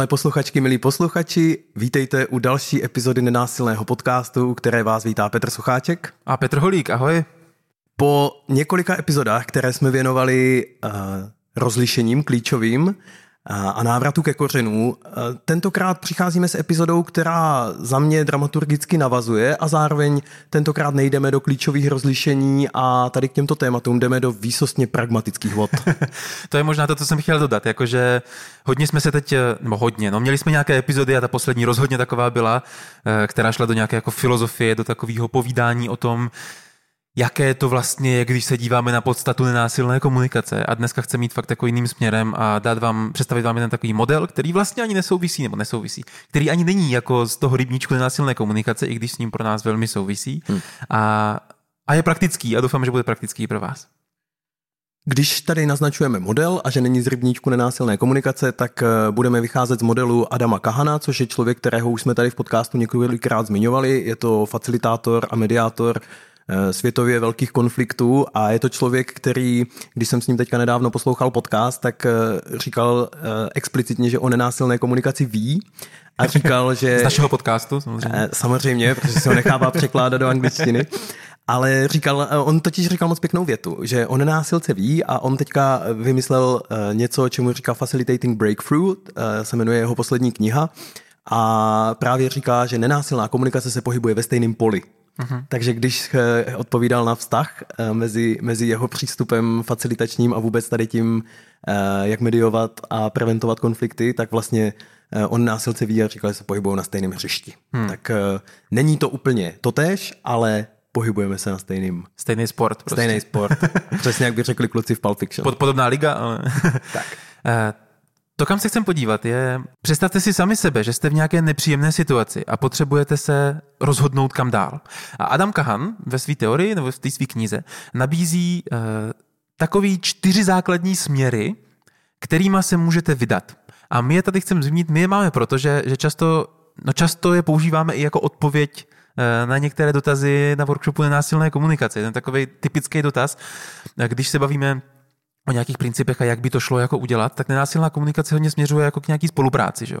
Milé posluchačky, milí posluchači, vítejte u další epizody nenásilného podcastu, které vás vítá Petr Sucháček. A Petr Holík, ahoj. Po několika epizodách, které jsme věnovali uh, rozlišením klíčovým, a návratu ke kořenů. Tentokrát přicházíme s epizodou, která za mě dramaturgicky navazuje a zároveň tentokrát nejdeme do klíčových rozlišení a tady k těmto tématům jdeme do výsostně pragmatických vod. to je možná to, co jsem chtěl dodat, jakože hodně jsme se teď, nebo hodně, no měli jsme nějaké epizody a ta poslední rozhodně taková byla, eh, která šla do nějaké jako filozofie, do takového povídání o tom, jaké to vlastně je, když se díváme na podstatu nenásilné komunikace. A dneska chci mít fakt jako jiným směrem a dát vám, představit vám jeden takový model, který vlastně ani nesouvisí, nebo nesouvisí, který ani není jako z toho rybníčku nenásilné komunikace, i když s ním pro nás velmi souvisí. Hmm. A, a je praktický a doufám, že bude praktický pro vás. Když tady naznačujeme model a že není z rybníčku nenásilné komunikace, tak eh, budeme vycházet z modelu Adama Kahana, což je člověk, kterého už jsme tady v podcastu několikrát zmiňovali. Je to facilitátor a mediátor světově velkých konfliktů a je to člověk, který, když jsem s ním teďka nedávno poslouchal podcast, tak eh, říkal eh, explicitně, že o nenásilné komunikaci ví a říkal, že... Z našeho podcastu samozřejmě. Samozřejmě, protože se ho nechává překládat do angličtiny. Ale říkal, on totiž říkal moc pěknou větu, že on násilce ví a on teďka vymyslel něco, čemu říká Facilitating Breakthrough, se jmenuje jeho poslední kniha a právě říká, že nenásilná komunikace se pohybuje ve stejném poli. Mm-hmm. Takže když eh, odpovídal na vztah eh, mezi, mezi jeho přístupem facilitačním a vůbec tady tím, eh, jak mediovat a preventovat konflikty, tak vlastně on násilce ví a říkal, že se pohybují na stejném hřišti. Hmm. Tak není to úplně totéž, ale pohybujeme se na stejným... Stejný sport. Prostě. Stejný sport. Přesně jak by řekli kluci v Pulp Fiction. Pod, podobná liga, ale... tak. To, kam se chcem podívat, je, představte si sami sebe, že jste v nějaké nepříjemné situaci a potřebujete se rozhodnout kam dál. A Adam Kahan ve své teorii nebo v té své knize nabízí uh, takový čtyři základní směry, kterýma se můžete vydat. A my je tady chceme zmínit, my je máme proto, že, často, no často je používáme i jako odpověď eh, na některé dotazy na workshopu nenásilné komunikace. Ten takový typický dotaz, když se bavíme o nějakých principech a jak by to šlo jako udělat, tak nenásilná komunikace hodně směřuje jako k nějaký spolupráci. Že?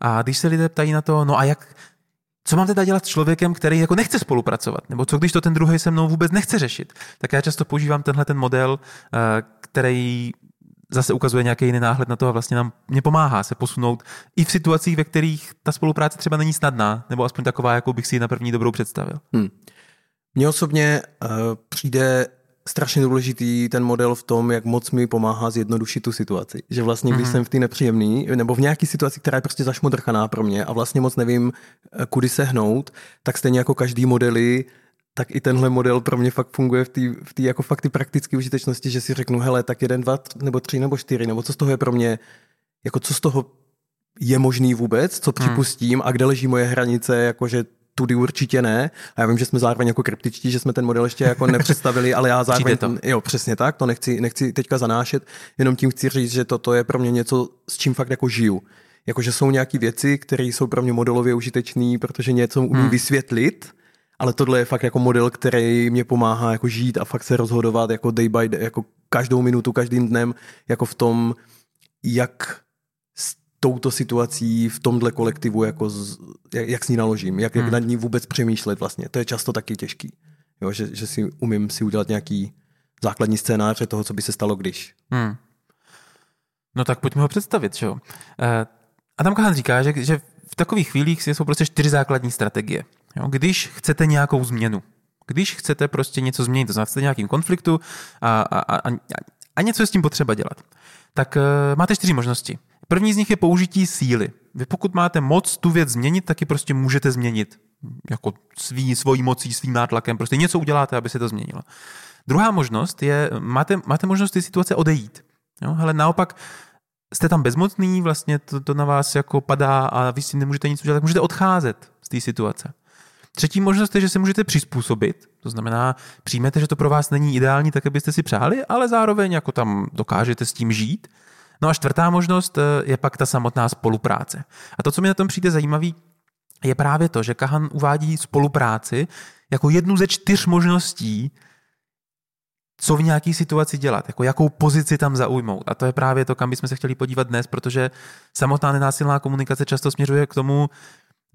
A když se lidé ptají na to, no a jak, co mám teda dělat s člověkem, který jako nechce spolupracovat? Nebo co když to ten druhý se mnou vůbec nechce řešit? Tak já často používám tenhle ten model, eh, který zase ukazuje nějaký jiný náhled na to a vlastně nám mě pomáhá se posunout i v situacích, ve kterých ta spolupráce třeba není snadná, nebo aspoň taková, jakou bych si ji na první dobrou představil. Hmm. Mně osobně uh, přijde strašně důležitý ten model v tom, jak moc mi pomáhá zjednodušit tu situaci. Že vlastně, když mm-hmm. jsem v té nepříjemný, nebo v nějaké situaci, která je prostě zašmodrchaná pro mě a vlastně moc nevím, eh, kudy se hnout, tak stejně jako každý modely, tak i tenhle model pro mě fakt funguje v té v tý, jako fakt ty praktické užitečnosti, že si řeknu, hele, tak jeden, dva, nebo tři, nebo čtyři, nebo co z toho je pro mě, jako co z toho je možný vůbec, co mhm. připustím hmm. a kde leží moje hranice, jakože tudy určitě ne. A já vím, že jsme zároveň jako kryptičtí, že jsme ten model ještě jako nepředstavili, ale já zároveň, to. jo, přesně tak, to nechci, nechci teďka zanášet, jenom tím chci říct, že toto je pro mě něco, s čím fakt jako žiju. Jakože jsou nějaké věci, které jsou pro mě modelově užitečné, protože něco umí hmm. vysvětlit, ale tohle je fakt jako model, který mě pomáhá jako žít a fakt se rozhodovat jako day by day, jako každou minutu, každým dnem, jako v tom, jak touto situací v tomhle kolektivu, jako z, jak, jak s ní naložím, jak, hmm. jak nad ní vůbec přemýšlet vlastně. To je často taky těžký. Jo, že, že si umím si udělat nějaký základní scénáře toho, co by se stalo, když. Hmm. No tak pojďme ho představit, čo? Uh, Adam Kahan říká, že, že v takových chvílích jsou prostě čtyři základní strategie. Jo? Když chcete nějakou změnu, když chcete prostě něco změnit, to znamená, jste nějakým konfliktu a, a, a, a něco je s tím potřeba dělat, tak uh, máte čtyři možnosti. První z nich je použití síly. Vy pokud máte moc tu věc změnit, tak ji prostě můžete změnit. Jako svý, svojí mocí, svým nátlakem. Prostě něco uděláte, aby se to změnilo. Druhá možnost je, máte, máte možnost ty situace odejít. Jo? Hele, naopak, jste tam bezmocný, vlastně to, to na vás jako padá a vy si nemůžete nic udělat, tak můžete odcházet z té situace. Třetí možnost je, že se můžete přizpůsobit, to znamená, přijmete, že to pro vás není ideální tak, abyste si přáli, ale zároveň jako tam dokážete s tím žít No a čtvrtá možnost eh, je pak ta samotná spolupráce. A to, co mi na tom přijde zajímavý, je právě to, že Kahan uvádí spolupráci jako jednu ze čtyř možností, co v nějaké situaci dělat, jako jakou pozici tam zaujmout. A to je právě to, kam bychom se chtěli podívat dnes, protože samotná nenásilná komunikace často směřuje k tomu,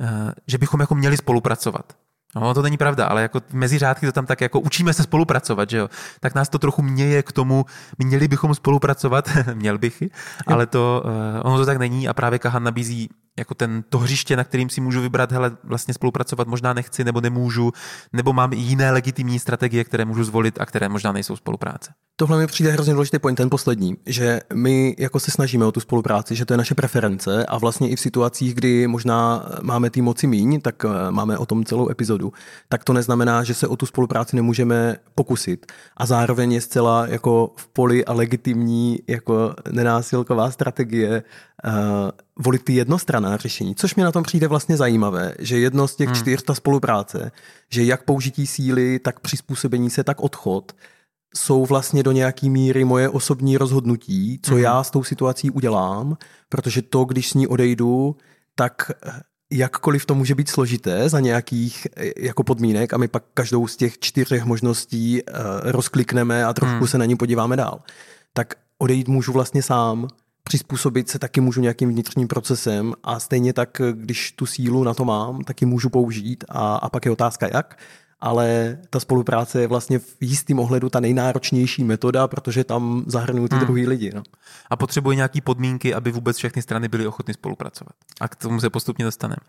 eh, že bychom jako měli spolupracovat. No, to není pravda, ale jako mezi řádky to tam tak jako učíme se spolupracovat, že jo? Tak nás to trochu měje k tomu, měli bychom spolupracovat, měl bych, ale to, uh, ono to tak není a právě Kahan nabízí jako ten, to hřiště, na kterým si můžu vybrat, hele, vlastně spolupracovat možná nechci nebo nemůžu, nebo mám jiné legitimní strategie, které můžu zvolit a které možná nejsou spolupráce. Tohle mi přijde hrozně důležitý point, ten poslední, že my jako se snažíme o tu spolupráci, že to je naše preference a vlastně i v situacích, kdy možná máme tý moci míň, tak eh, máme o tom celou epizodu, tak to neznamená, že se o tu spolupráci nemůžeme pokusit. A zároveň je zcela jako v poli a legitimní jako nenásilková strategie uh, volit ty jednostranná řešení, což mě na tom přijde vlastně zajímavé, že jedno z těch hmm. čtyř ta spolupráce, že jak použití síly, tak přizpůsobení se, tak odchod, jsou vlastně do nějaký míry moje osobní rozhodnutí, co mm. já s tou situací udělám, protože to, když s ní odejdu, tak jakkoliv to může být složité za nějakých jako podmínek a my pak každou z těch čtyřech možností uh, rozklikneme a trošku mm. se na ní podíváme dál, tak odejít můžu vlastně sám, přizpůsobit se taky můžu nějakým vnitřním procesem a stejně tak, když tu sílu na to mám, taky můžu použít a, a pak je otázka jak ale ta spolupráce je vlastně v jistým ohledu ta nejnáročnější metoda, protože tam zahrnují ty hmm. druhý lidi. No. A potřebuje nějaké podmínky, aby vůbec všechny strany byly ochotny spolupracovat. A k tomu se postupně dostaneme.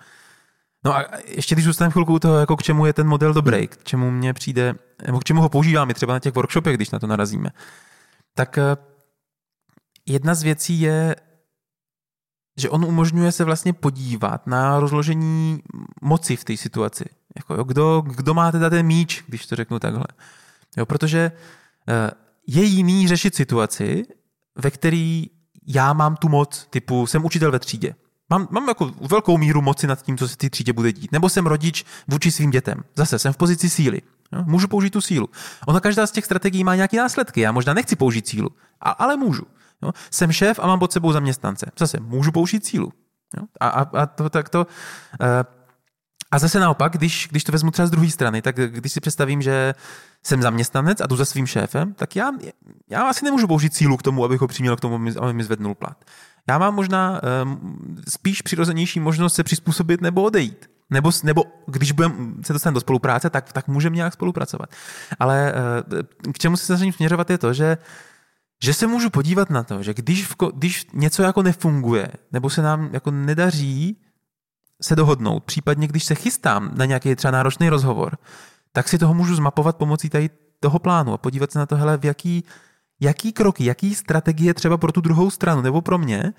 No a ještě když zůstaneme chvilku u toho, jako k čemu je ten model dobrý, k čemu mě přijde, nebo k čemu ho používáme třeba na těch workshopech, když na to narazíme, tak eh, jedna z věcí je, že on umožňuje se vlastně podívat na rozložení moci v té situaci. Jako, jo, kdo, kdo má teda ten míč, když to řeknu takhle. Jo, protože uh, je jiný řešit situaci, ve který já mám tu moc, typu jsem učitel ve třídě. Mám, mám jako velkou míru moci nad tím, co se ty třídě bude dít. Nebo jsem rodič vůči svým dětem. Zase jsem v pozici síly. Jo? Můžu použít tu sílu. Ona každá z těch strategií má nějaké následky. Já možná nechci použít sílu, a, ale můžu. Jo? Jsem šéf a mám pod sebou zaměstnance. Zase můžu použít sílu. Jo? A, a, a to takto. Uh, a zase naopak, když, když to vezmu třeba z druhé strany, tak když si představím, že jsem zaměstnanec a jdu za svým šéfem, tak já, já asi nemůžu použít sílu k tomu, abych ho přiměl k tomu, aby mi zvednul plat. Já mám možná um, spíš přirozenější možnost se přizpůsobit nebo odejít. Nebo, nebo když budeme se dostat do spolupráce, tak, tak můžeme nějak spolupracovat. Ale uh, k čemu se snažím směřovat je to, že že se můžu podívat na to, že když, když něco jako nefunguje, nebo se nám jako nedaří se dohodnout, případně když se chystám na nějaký třeba náročný rozhovor, tak si toho můžu zmapovat pomocí tady toho plánu a podívat se na to, hele, v jaký, jaký kroky, jaký strategie třeba pro tu druhou stranu nebo pro mě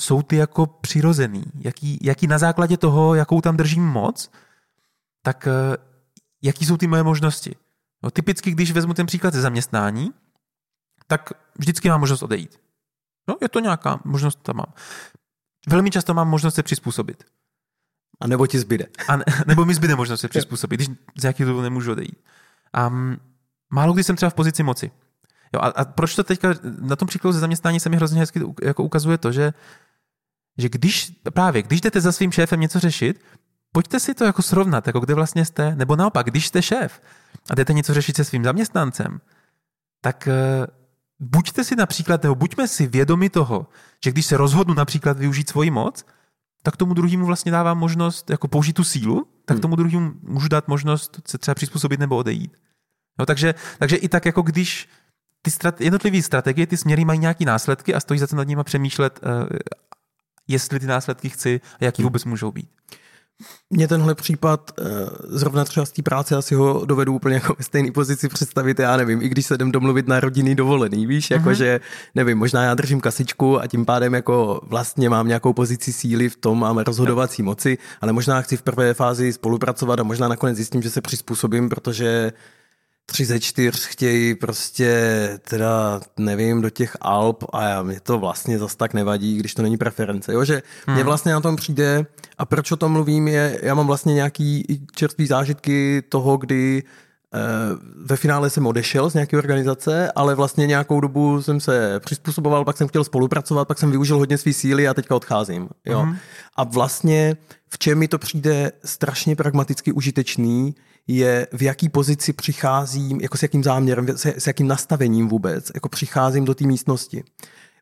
jsou ty jako přirozený, jaký, jaký na základě toho, jakou tam držím moc, tak eh, jaký jsou ty moje možnosti. No, typicky, když vezmu ten příklad ze zaměstnání, tak vždycky mám možnost odejít. No, je to nějaká možnost, tam mám. Velmi často mám možnost se přizpůsobit. A nebo ti zbyde. A ne, nebo mi zbyde možnost se přizpůsobit, když z nějakých důvodů nemůžu odejít. A málo kdy jsem třeba v pozici moci. Jo, a, a proč to teďka na tom příkladu ze zaměstnání se mi hrozně hezky jako ukazuje to, že, že když právě, když jdete za svým šéfem něco řešit, pojďte si to jako srovnat, jako kde vlastně jste, nebo naopak, když jste šéf a jdete něco řešit se svým zaměstnancem, tak uh, buďte si například, nebo buďme si vědomi toho, že když se rozhodnu například využít svoji moc, tak tomu druhému vlastně dávám možnost jako použít tu sílu, tak hmm. tomu druhému můžu dát možnost se třeba přizpůsobit nebo odejít. No, takže, takže i tak, jako když ty strat, jednotlivé strategie, ty směry mají nějaké následky a stojí za to nad nimi přemýšlet, uh, jestli ty následky chci a jaký hmm. vůbec můžou být. Mě tenhle případ eh, zrovna třeba z té práce asi ho dovedu úplně jako ve stejné pozici představit, já nevím, i když se jdem domluvit na rodinný dovolený, víš, jakože, nevím, možná já držím kasičku a tím pádem jako vlastně mám nějakou pozici síly v tom, mám rozhodovací moci, ale možná chci v prvé fázi spolupracovat a možná nakonec zjistím, že se přizpůsobím, protože tři ze čtyř chtějí prostě teda, nevím, do těch Alp a já, mě to vlastně zas tak nevadí, když to není preference. Jo, že hmm. mě vlastně na tom přijde a proč o tom mluvím je, já mám vlastně nějaký čerstvý zážitky toho, kdy ve finále jsem odešel z nějaké organizace, ale vlastně nějakou dobu jsem se přizpůsoboval, pak jsem chtěl spolupracovat, pak jsem využil hodně své síly a teďka odcházím. Jo. Mm. A vlastně v čem mi to přijde strašně pragmaticky užitečný, je v jaký pozici přicházím, jako s jakým záměrem, s, s jakým nastavením vůbec, jako přicházím do té místnosti.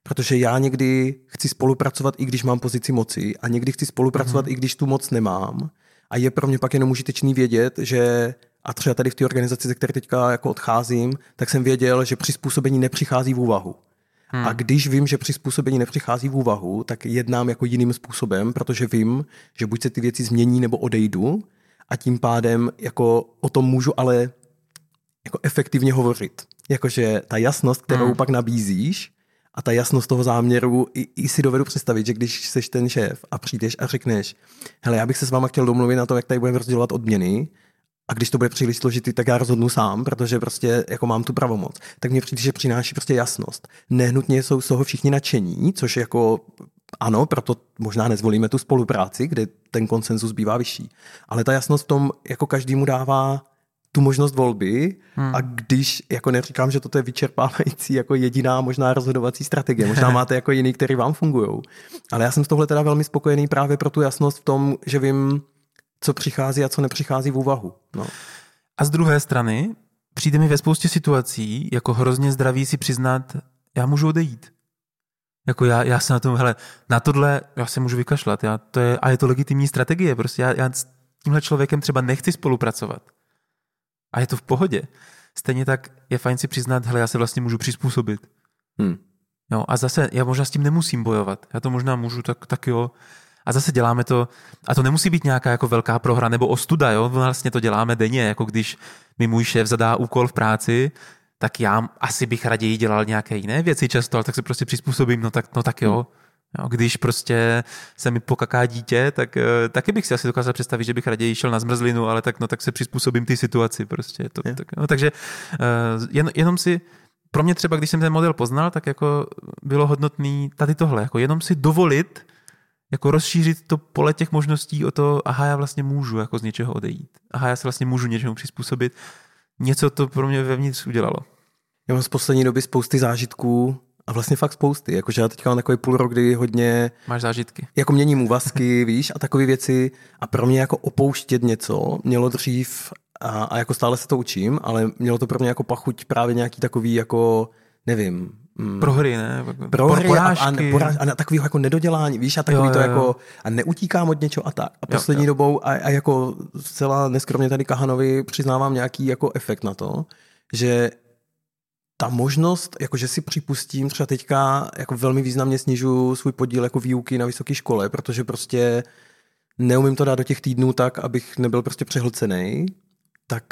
Protože já někdy chci spolupracovat, i když mám pozici moci, a někdy chci spolupracovat, mm. i když tu moc nemám. A je pro mě pak jenom užitečný vědět, že a třeba tady v té organizaci, ze které teďka jako odcházím, tak jsem věděl, že přizpůsobení nepřichází v úvahu. Hmm. A když vím, že přizpůsobení nepřichází v úvahu, tak jednám jako jiným způsobem, protože vím, že buď se ty věci změní nebo odejdu a tím pádem jako o tom můžu ale jako efektivně hovořit. Jakože ta jasnost, kterou hmm. pak nabízíš a ta jasnost toho záměru, i, i si dovedu představit, že když jsi ten šéf a přijdeš a řekneš, hele, já bych se s váma chtěl domluvit na tom, jak tady budeme rozdělovat odměny, a když to bude příliš složitý, tak já rozhodnu sám, protože prostě jako mám tu pravomoc. Tak mě přijde, že přináší prostě jasnost. Nehnutně jsou z toho všichni nadšení, což jako ano, proto možná nezvolíme tu spolupráci, kde ten konsenzus bývá vyšší. Ale ta jasnost v tom jako každému dává tu možnost volby hmm. a když, jako neříkám, že toto je vyčerpávající jako jediná možná rozhodovací strategie, možná máte jako jiný, který vám fungují. Ale já jsem z tohle teda velmi spokojený právě pro tu jasnost v tom, že vím, co přichází a co nepřichází v úvahu. No. A z druhé strany přijde mi ve spoustě situací jako hrozně zdravý si přiznat, já můžu odejít. Jako já, já se na tom, hele, na tohle já se můžu vykašlat. Já, to je, a je to legitimní strategie. Prostě já, já s tímhle člověkem třeba nechci spolupracovat. A je to v pohodě. Stejně tak je fajn si přiznat, hele, já se vlastně můžu přizpůsobit. Hmm. Jo, a zase já možná s tím nemusím bojovat. Já to možná můžu, tak, tak jo, a zase děláme to, a to nemusí být nějaká jako velká prohra nebo ostuda, jo? vlastně to děláme denně, jako když mi můj šéf zadá úkol v práci, tak já asi bych raději dělal nějaké jiné věci často, ale tak se prostě přizpůsobím, no tak, no tak jo. jo když prostě se mi pokaká dítě, tak uh, taky bych si asi dokázal představit, že bych raději šel na zmrzlinu, ale tak, no, tak se přizpůsobím té situaci. Prostě. To, tak, no, takže uh, jen, jenom si pro mě třeba, když jsem ten model poznal, tak jako bylo hodnotný tady tohle, jako jenom si dovolit jako rozšířit to pole těch možností o to, aha, já vlastně můžu jako z něčeho odejít. Aha, já se vlastně můžu něčemu přizpůsobit. Něco to pro mě vevnitř udělalo. Já mám z poslední doby spousty zážitků a vlastně fakt spousty. Jakože já teďka mám takový půl rok, kdy hodně... Máš zážitky. Jako měním úvazky, víš, a takové věci. A pro mě jako opouštět něco mělo dřív, a, a jako stále se to učím, ale mělo to pro mě jako pachuť právě nějaký takový jako, nevím, Mm. Prohry, ne? Prohry a, a, poráž, a takového jako nedodělání, víš, a takový jo, to jo, jo. jako, a neutíkám od něčeho a tak. A poslední jo, jo. dobou, a, a jako zcela neskromně tady Kahanovi přiznávám nějaký jako efekt na to, že ta možnost, jako že si připustím, třeba teďka jako velmi významně snižu svůj podíl jako výuky na vysoké škole, protože prostě neumím to dát do těch týdnů tak, abych nebyl prostě přehlcený, tak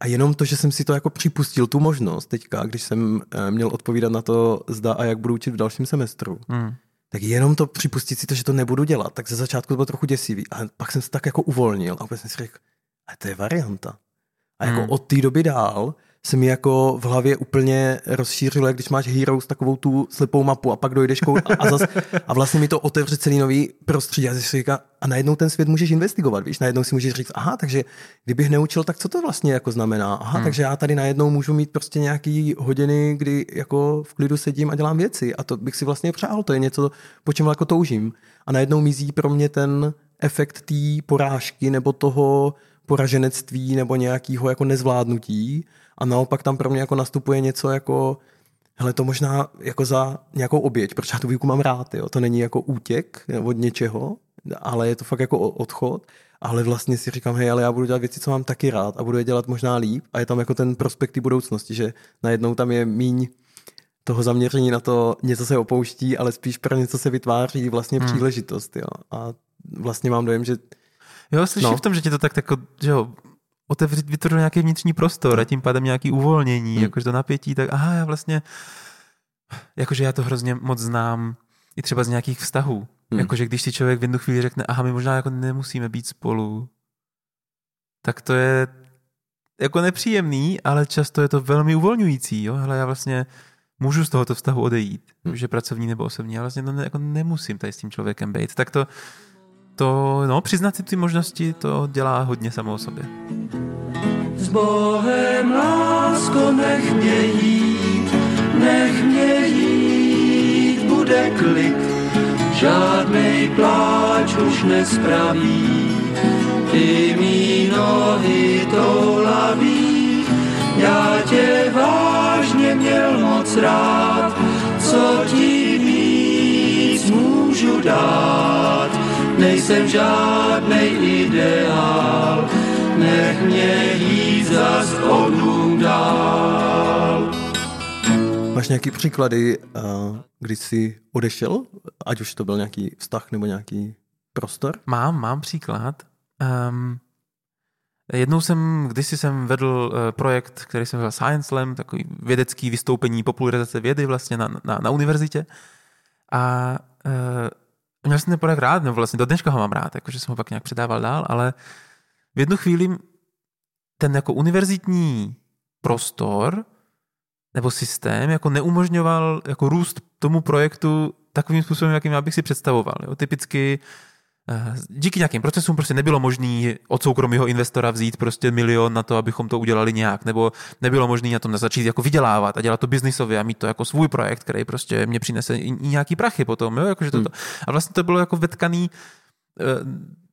a jenom to, že jsem si to jako připustil, tu možnost teďka, když jsem eh, měl odpovídat na to, zda a jak budu učit v dalším semestru, mm. tak jenom to připustit si to, že to nebudu dělat, tak ze začátku to bylo trochu děsivý. A pak jsem se tak jako uvolnil a opět jsem si řekl, a to je varianta. A jako mm. od té doby dál se mi jako v hlavě úplně rozšířilo, jak když máš Heroes takovou tu slepou mapu a pak dojdeš kou, a, a, zas, a vlastně mi to otevře celý nový prostředí a si říká, a najednou ten svět můžeš investigovat, víš, najednou si můžeš říct, aha, takže kdybych neučil, tak co to vlastně jako znamená? Aha, hmm. takže já tady najednou můžu mít prostě nějaký hodiny, kdy jako v klidu sedím a dělám věci a to bych si vlastně přál, to je něco, po čem jako toužím. A najednou mizí pro mě ten efekt té porážky nebo toho poraženectví nebo nějakého jako nezvládnutí a naopak tam pro mě jako nastupuje něco jako hele, to možná jako za nějakou oběť, protože já tu výuku mám rád, jo. to není jako útěk od něčeho, ale je to fakt jako odchod, ale vlastně si říkám, hej, ale já budu dělat věci, co mám taky rád a budu je dělat možná líp a je tam jako ten prospekt budoucnosti, že najednou tam je míň toho zaměření na to, něco se opouští, ale spíš pro něco se vytváří vlastně hmm. příležitost, jo. A vlastně mám dojem, že Jo, slyším no. v tom, že ti to tak jako, že jo, otevřít, vytvořil nějaký vnitřní prostor a tím pádem nějaký uvolnění, hmm. jakože to napětí, tak aha, já vlastně, jakože já to hrozně moc znám i třeba z nějakých vztahů. Hmm. Jakože když si člověk v jednu chvíli řekne, aha, my možná jako nemusíme být spolu, tak to je jako nepříjemný, ale často je to velmi uvolňující. Jo? Hele, já vlastně můžu z tohoto vztahu odejít, hmm. že pracovní nebo osobní, ale vlastně to ne, jako nemusím tady s tím člověkem být. Tak to, to, no, přiznat si ty možnosti, to dělá hodně samo o sobě. S Bohem lásko nech mě jít, nech mě jít, bude klid, žádnej pláč už nespraví. Ty mý nohy toulaví, já tě vážně měl moc rád, co ti víc můžu dát. Nejsem žádnej ideál, nech mě jít zas odům dál. Máš nějaký příklady, eh, kdy jsi odešel, ať už to byl nějaký vztah nebo nějaký prostor? Mám, mám příklad. Um, jednou jsem, kdysi jsem vedl uh, projekt, který jsem vzal Science Slam, takový vědecký vystoupení, popularizace vědy vlastně na, na, na univerzitě. A uh, měl jsem ten projekt rád, nebo vlastně do dneška ho mám rád, jakože jsem ho pak nějak předával dál, ale v jednu chvíli ten jako univerzitní prostor nebo systém jako neumožňoval jako růst tomu projektu takovým způsobem, jakým já bych si představoval. Jo. Typicky díky nějakým procesům prostě nebylo možné od soukromého investora vzít prostě milion na to, abychom to udělali nějak, nebo nebylo možné na tom začít jako vydělávat a dělat to biznisově a mít to jako svůj projekt, který prostě mě přinese i nějaký prachy potom, jo, jakože toto. Hmm. A vlastně to bylo jako vetkaný eh,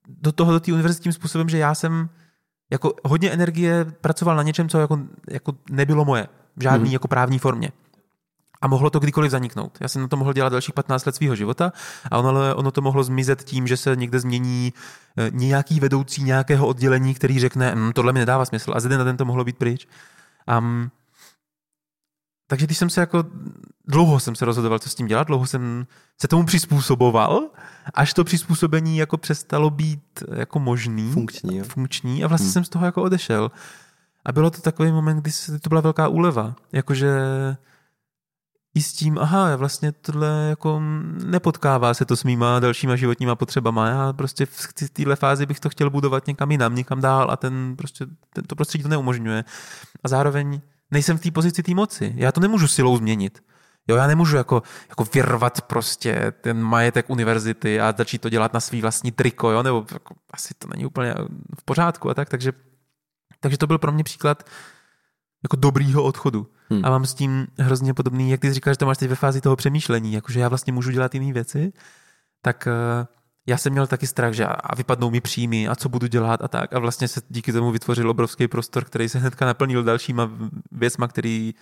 do toho, do té univerzity tím způsobem, že já jsem jako hodně energie pracoval na něčem, co jako, jako nebylo moje v žádný hmm. jako právní formě. A mohlo to kdykoliv zaniknout. Já jsem na to mohl dělat dalších 15 let svého života a ono, ono to mohlo zmizet tím, že se někde změní eh, nějaký vedoucí nějakého oddělení, který řekne, hm, tohle mi nedává smysl. A ze den na den to mohlo být pryč. Um, takže když jsem se jako, dlouho jsem se rozhodoval, co s tím dělat, dlouho jsem se tomu přizpůsoboval, až to přizpůsobení jako přestalo být jako možný. Funkční. Jo. Funkční a vlastně hmm. jsem z toho jako odešel. A bylo to takový moment, kdy to byla velká úleva. Jakože i s tím, aha, vlastně tohle jako nepotkává se to s mýma dalšíma životníma potřebama. Já prostě v téhle fázi bych to chtěl budovat někam jinam, někam dál a ten prostě, ten, to prostředí to neumožňuje. A zároveň nejsem v té pozici té moci. Já to nemůžu silou změnit. Jo, já nemůžu jako, jako vyrvat prostě ten majetek univerzity a začít to dělat na svý vlastní triko, jo, nebo jako, asi to není úplně v pořádku a tak, takže, takže to byl pro mě příklad jako dobrýho odchodu. Hmm. A mám s tím hrozně podobný, jak ty říkáš, že to máš teď ve fázi toho přemýšlení, jakože já vlastně můžu dělat jiné věci, tak uh, já jsem měl taky strach, že a vypadnou mi příjmy a co budu dělat a tak. A vlastně se díky tomu vytvořil obrovský prostor, který se hnedka naplnil dalšíma věcma, který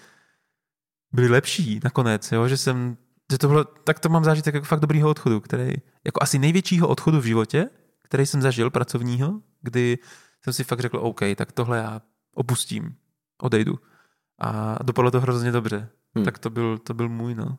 byly lepší nakonec, jo? že jsem, že to bylo, tak to mám zážitek jako fakt dobrýho odchodu, který, jako asi největšího odchodu v životě, který jsem zažil pracovního, kdy jsem si fakt řekl, OK, tak tohle já opustím, odejdu. A dopadlo to hrozně dobře. Hmm. Tak to byl, to byl můj, no.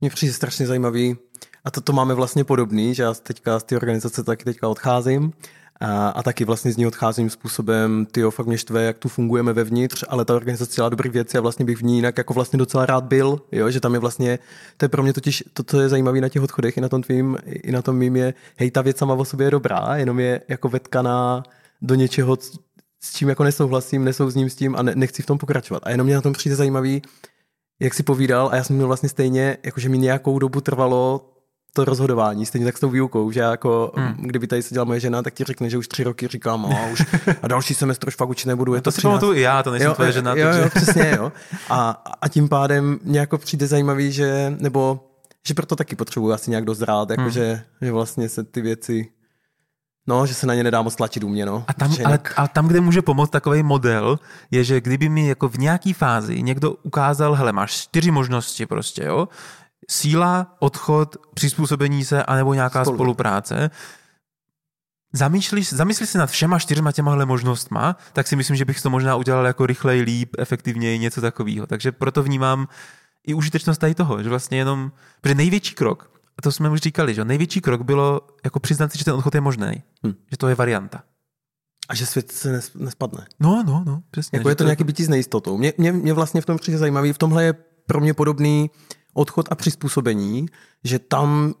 Mně přijde strašně zajímavý, a to, to máme vlastně podobný, že já teďka z té organizace taky teďka odcházím a, a taky vlastně z ní odcházím způsobem, ty fakt mě štve, jak tu fungujeme vevnitř, ale ta organizace dělá dobrý věci a vlastně bych v ní jinak jako vlastně docela rád byl, jo, že tam je vlastně, to je pro mě totiž to, co je zajímavé na těch odchodech i na tom tvým, i na tom mým je, hej, ta věc sama o sobě je dobrá, jenom je jako vetkaná do něčeho, s čím jako nesouhlasím, nesouzním s tím a ne, nechci v tom pokračovat. A jenom mě na tom přijde zajímavý, jak si povídal, a já jsem měl vlastně stejně, jakože mi nějakou dobu trvalo to rozhodování, stejně tak s tou výukou, že jako, hmm. kdyby tady seděla moje žena, tak ti řekne, že už tři roky říkám, a už a další semestr už fakt učit nebudu. Je to, to si pamatuju i já, to nejsem jo, tvoje žena. Jo, takže... jo, přesně, jo. A, a tím pádem mě jako přijde zajímavý, že, nebo že proto taky potřebuji asi nějak dozrát, jako hmm. že, že vlastně se ty věci No, že se na ně nedá moc tlačit u mě, no. A tam, ale, a tam, kde může pomoct takový model, je, že kdyby mi jako v nějaký fázi někdo ukázal, hele, máš čtyři možnosti prostě, jo, síla, odchod, přizpůsobení se, anebo nějaká Spolu. spolupráce, Zamýšlíš, zamyslí se nad všema čtyřma těmahle možnostma, tak si myslím, že bych to možná udělal jako rychleji, líp, efektivněji, něco takového. Takže proto vnímám i užitečnost tady toho, že vlastně jenom, protože největší krok, to jsme už říkali, že největší krok bylo jako přiznat si, že ten odchod je možný, hm. že to je varianta. A že svět se nespadne. No, no, no, přesně. Jako je to, to nějaký bytí s nejistotou. Mě, mě, mě vlastně v tom přijde zajímavý, v tomhle je pro mě podobný odchod a přizpůsobení, že tam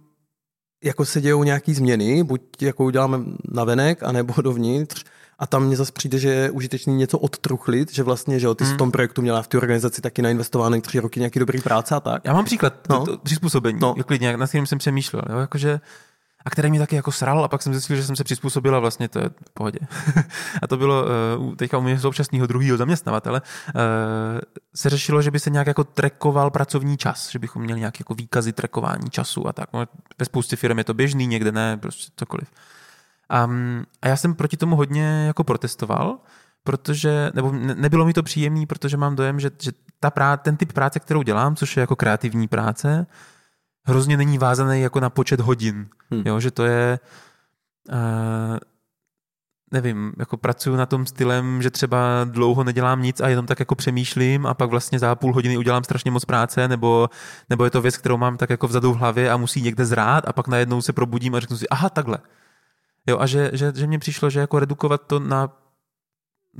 jako se dějou nějaký změny, buď jako uděláme navenek, anebo dovnitř, a tam mně zase přijde, že je užitečný něco odtruchlit, že vlastně, že jo, ty hmm. v tom projektu měla v té organizaci taky nainvestovány tři roky nějaký dobrý práce a tak. Já mám příklad no. to, to, přizpůsobení, no. klidně, na kterým jsem přemýšlel. Jo? Jakože a který mě taky jako sral a pak jsem zjistil, že jsem se přizpůsobil a vlastně to je v pohodě. a to bylo uh, teďka u mě současného druhého zaměstnavatele, uh, se řešilo, že by se nějak jako trekoval pracovní čas, že bychom měli nějaké jako výkazy trekování času a tak. No, ve spoustě firm je to běžný, někde ne, prostě cokoliv. Um, a já jsem proti tomu hodně jako protestoval, protože, nebo nebylo mi to příjemný, protože mám dojem, že, že ta prá, ten typ práce, kterou dělám, což je jako kreativní práce, hrozně není vázaný jako na počet hodin. Hmm. Jo, že to je, uh, nevím, jako pracuju na tom stylem, že třeba dlouho nedělám nic a jenom tak jako přemýšlím a pak vlastně za půl hodiny udělám strašně moc práce, nebo, nebo je to věc, kterou mám tak jako vzadu v hlavě a musí někde zrát a pak najednou se probudím a řeknu si, aha, takhle. Jo, a že, že, že mně přišlo, že jako redukovat to na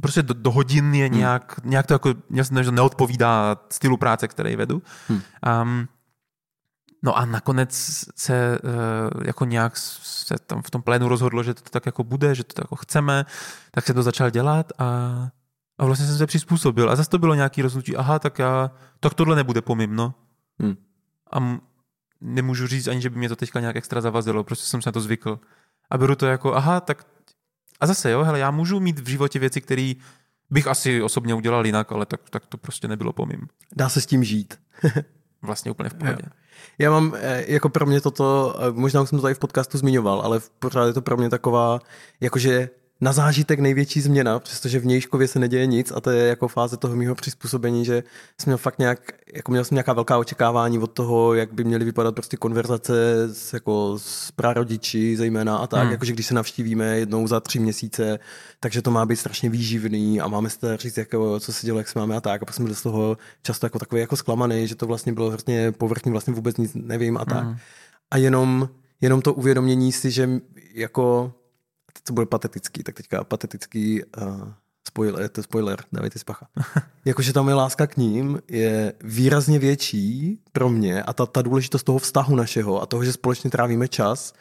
prostě do, do hodin je hmm. nějak, hmm. nějak to jako, jsem, že neodpovídá stylu práce, který vedu. Hmm. Um, No a nakonec se uh, jako nějak se tam v tom plénu rozhodlo, že to tak jako bude, že to tak jako chceme, tak se to začal dělat a, a vlastně jsem se přizpůsobil. A zase to bylo nějaký rozhodnutí, aha, tak já, tak tohle nebude po mým, no. Hmm. A nemůžu říct ani, že by mě to teďka nějak extra zavazilo, prostě jsem se na to zvykl. A beru to jako, aha, tak a zase jo, hele, já můžu mít v životě věci, které bych asi osobně udělal jinak, ale tak, tak to prostě nebylo po mým. Dá se s tím žít. vlastně úplně v pohodě. Jo. Já mám, eh, jako pro mě toto, eh, možná už jsem to tady v podcastu zmiňoval, ale pořád je to pro mě taková, jakože na zážitek největší změna, přestože v nějškově se neděje nic a to je jako fáze toho mého přizpůsobení, že jsem měl fakt nějak, jako měl jsem nějaká velká očekávání od toho, jak by měly vypadat prostě konverzace s, jako s prarodiči zejména a tak, hmm. jakože když se navštívíme jednou za tři měsíce, takže to má být strašně výživný a máme se říct, jako, co se dělo, jak se máme a tak a pak jsem byl z toho často jako takový jako zklamaný, že to vlastně bylo hrozně povrchní, vlastně vůbec nic nevím a tak. Hmm. A jenom, jenom to uvědomění si, že jako to bude patetický, tak teďka patetický uh, spoiler, to spoiler, dávejte si pacha. Jakože ta moje láska k ním je výrazně větší pro mě a ta, ta důležitost toho vztahu našeho a toho, že společně trávíme čas,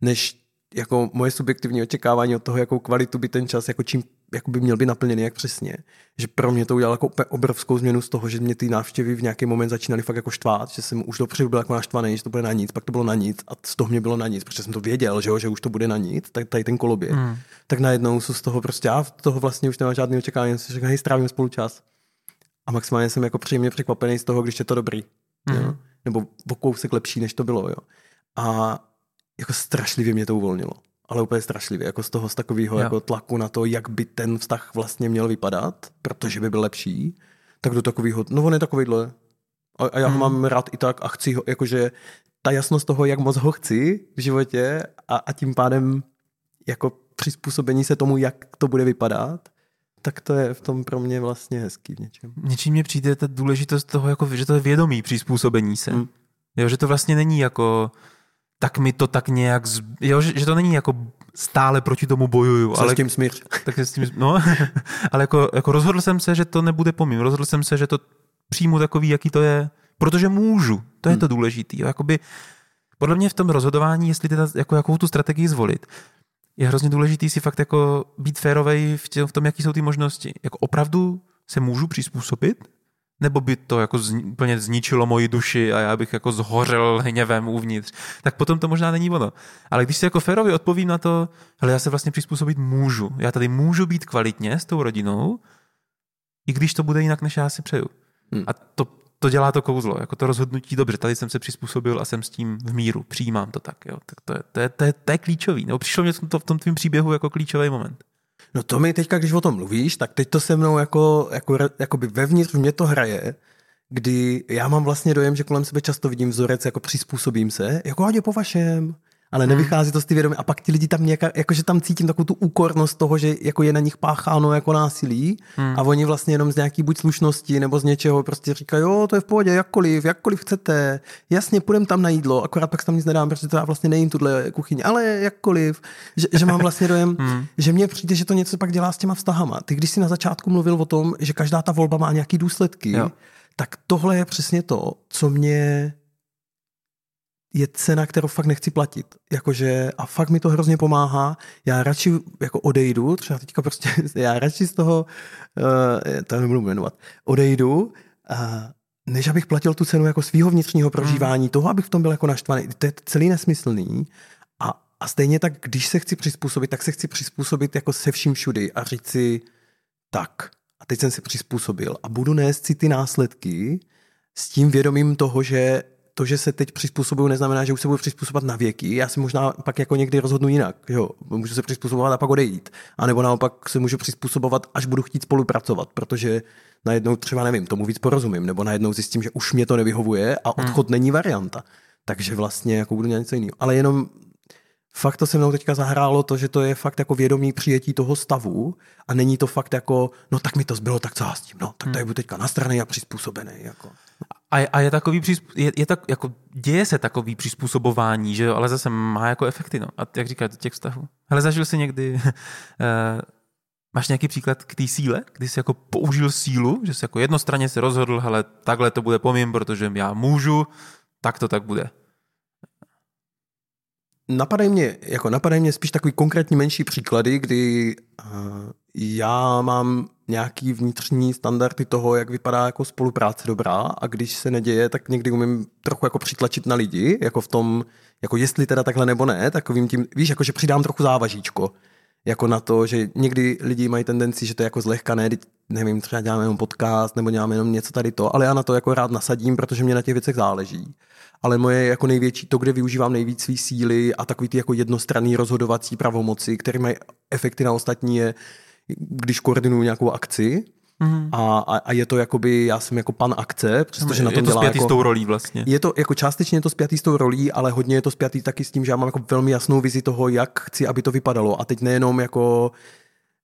než jako moje subjektivní očekávání od toho, jakou kvalitu by ten čas, jako čím jako by měl být naplněný, jak přesně. Že pro mě to udělalo jako obrovskou změnu z toho, že mě ty návštěvy v nějaký moment začínaly fakt jako štvát, že jsem už dopředu byl jako naštvaný, že to bude na nic, pak to bylo na nic a z toho mě bylo na nic, protože jsem to věděl, že, jo, že už to bude na nic, tak tady ten kolobě. Mm. Tak najednou jsou z toho prostě, já toho vlastně už nemám žádný očekávání, jsem řekl, hej, strávíme spolu čas. A maximálně jsem jako příjemně překvapený z toho, když je to dobrý. Mm. Jo? Nebo o kousek lepší, než to bylo. Jo? A jako strašlivě mě to uvolnilo ale úplně strašlivě, jako z toho z takového jako tlaku na to, jak by ten vztah vlastně měl vypadat, protože by byl lepší, tak do takového, no on je takovýhle. A, a já ho hmm. mám rád i tak a chci ho, jakože ta jasnost toho, jak moc ho chci v životě a, a tím pádem jako přizpůsobení se tomu, jak to bude vypadat, tak to je v tom pro mě vlastně hezký v něčem. Něčím mě přijde ta důležitost toho, jako, že to je vědomí přizpůsobení se. Hmm. Jo, že to vlastně není jako tak mi to tak nějak, z... jo, že, že to není jako stále proti tomu bojuju. Se ale, s tím smíř. Tak s tím, no, ale jako, jako rozhodl jsem se, že to nebude po mým. Rozhodl jsem se, že to přijmu takový, jaký to je, protože můžu. To je hmm. to důležité. Jakoby, podle mě v tom rozhodování, jestli teda, jako, jakou tu strategii zvolit, je hrozně důležitý si fakt jako být férovej v, tě, v tom, jaký jsou ty možnosti. Jako opravdu se můžu přizpůsobit nebo by to jako zni, úplně zničilo moji duši a já bych jako zhořel hněvem uvnitř, tak potom to možná není ono. Ale když si jako férově odpovím na to, ale já se vlastně přizpůsobit můžu. Já tady můžu být kvalitně s tou rodinou, i když to bude jinak, než já si přeju. Hmm. A to, to dělá to kouzlo, jako to rozhodnutí, dobře, tady jsem se přizpůsobil a jsem s tím v míru, přijímám to tak, jo. Tak to je, to je, to je, to je klíčový. Nebo přišlo mě to v tom tvým příběhu jako klíčový moment. No to mi teďka, když o tom mluvíš, tak teď to se mnou jako, jako, jako by vevnitř mě to hraje, kdy já mám vlastně dojem, že kolem sebe často vidím vzorec, jako přizpůsobím se, jako ať po vašem, ale hmm. nevychází to z ty vědomí. A pak ti lidi tam nějaká, jakože tam cítím takovou tu úkornost toho, že jako je na nich pácháno jako násilí hmm. a oni vlastně jenom z nějaký buď slušnosti nebo z něčeho prostě říkají, jo, to je v pohodě, jakkoliv, jakkoliv chcete, jasně, půjdem tam na jídlo, akorát pak tam nic nedám, protože to já vlastně nejím tuhle kuchyni, ale jakkoliv, že, že mám vlastně dojem, hmm. že mně přijde, že to něco pak dělá s těma vztahama. Ty, když jsi na začátku mluvil o tom, že každá ta volba má nějaký důsledky, jo. tak tohle je přesně to, co mě je cena, kterou fakt nechci platit. Jakože, a fakt mi to hrozně pomáhá. Já radši jako odejdu, třeba teďka prostě, já radši z toho, uh, to nebudu jmenovat, odejdu, uh, než abych platil tu cenu jako svého vnitřního prožívání, mm. toho, abych v tom byl jako naštvaný. To je celý nesmyslný. A a stejně tak, když se chci přizpůsobit, tak se chci přizpůsobit jako se vším všudy a říct si tak. A teď jsem se přizpůsobil a budu nést si ty následky s tím vědomím toho, že to, že se teď přizpůsobuju, neznamená, že už se budu přizpůsobovat na věky. Já si možná pak jako někdy rozhodnu jinak. Jo? Můžu se přizpůsobovat a pak odejít. A nebo naopak se můžu přizpůsobovat, až budu chtít spolupracovat, protože najednou třeba nevím, tomu víc porozumím, nebo najednou zjistím, že už mě to nevyhovuje a odchod hmm. není varianta. Takže vlastně jako budu dělat něco jiného. Ale jenom fakt to se mnou teďka zahrálo to, že to je fakt jako vědomí přijetí toho stavu a není to fakt jako, no tak mi to zbylo, tak co já s tím, no tak to je budu teďka na straně a přizpůsobený. Jako. A, je, a je takový, je, je tak, jako, děje se takový přizpůsobování, že jo, ale zase má jako efekty, no. A jak říkáte, těch vztahů. Ale zažil jsi někdy, uh, máš nějaký příklad k té síle, kdy jsi jako použil sílu, že jsi jako jednostranně se rozhodl, ale takhle to bude po mým, protože já můžu, tak to tak bude. Napadají mě, jako napadají mě spíš takový konkrétní menší příklady, kdy uh, já mám nějaký vnitřní standardy toho, jak vypadá jako spolupráce dobrá a když se neděje, tak někdy umím trochu jako přitlačit na lidi, jako v tom, jako jestli teda takhle nebo ne, takovým tím, víš, jako že přidám trochu závažíčko, jako na to, že někdy lidi mají tendenci, že to je jako zlehka, ne, nevím, třeba děláme jenom podcast nebo děláme jenom něco tady to, ale já na to jako rád nasadím, protože mě na těch věcech záleží ale moje jako největší, to, kde využívám nejvíc svý síly a takový ty jako jednostranný rozhodovací pravomoci, které mají efekty na ostatní, je, když koordinuju nějakou akci, Mm-hmm. A, a, je to jakoby, já jsem jako pan akce, přestože na tom je to dělá jako, s tou rolí vlastně. Je to jako částečně je to spjatý s tou rolí, ale hodně je to spjatý taky s tím, že já mám jako velmi jasnou vizi toho, jak chci, aby to vypadalo. A teď nejenom jako,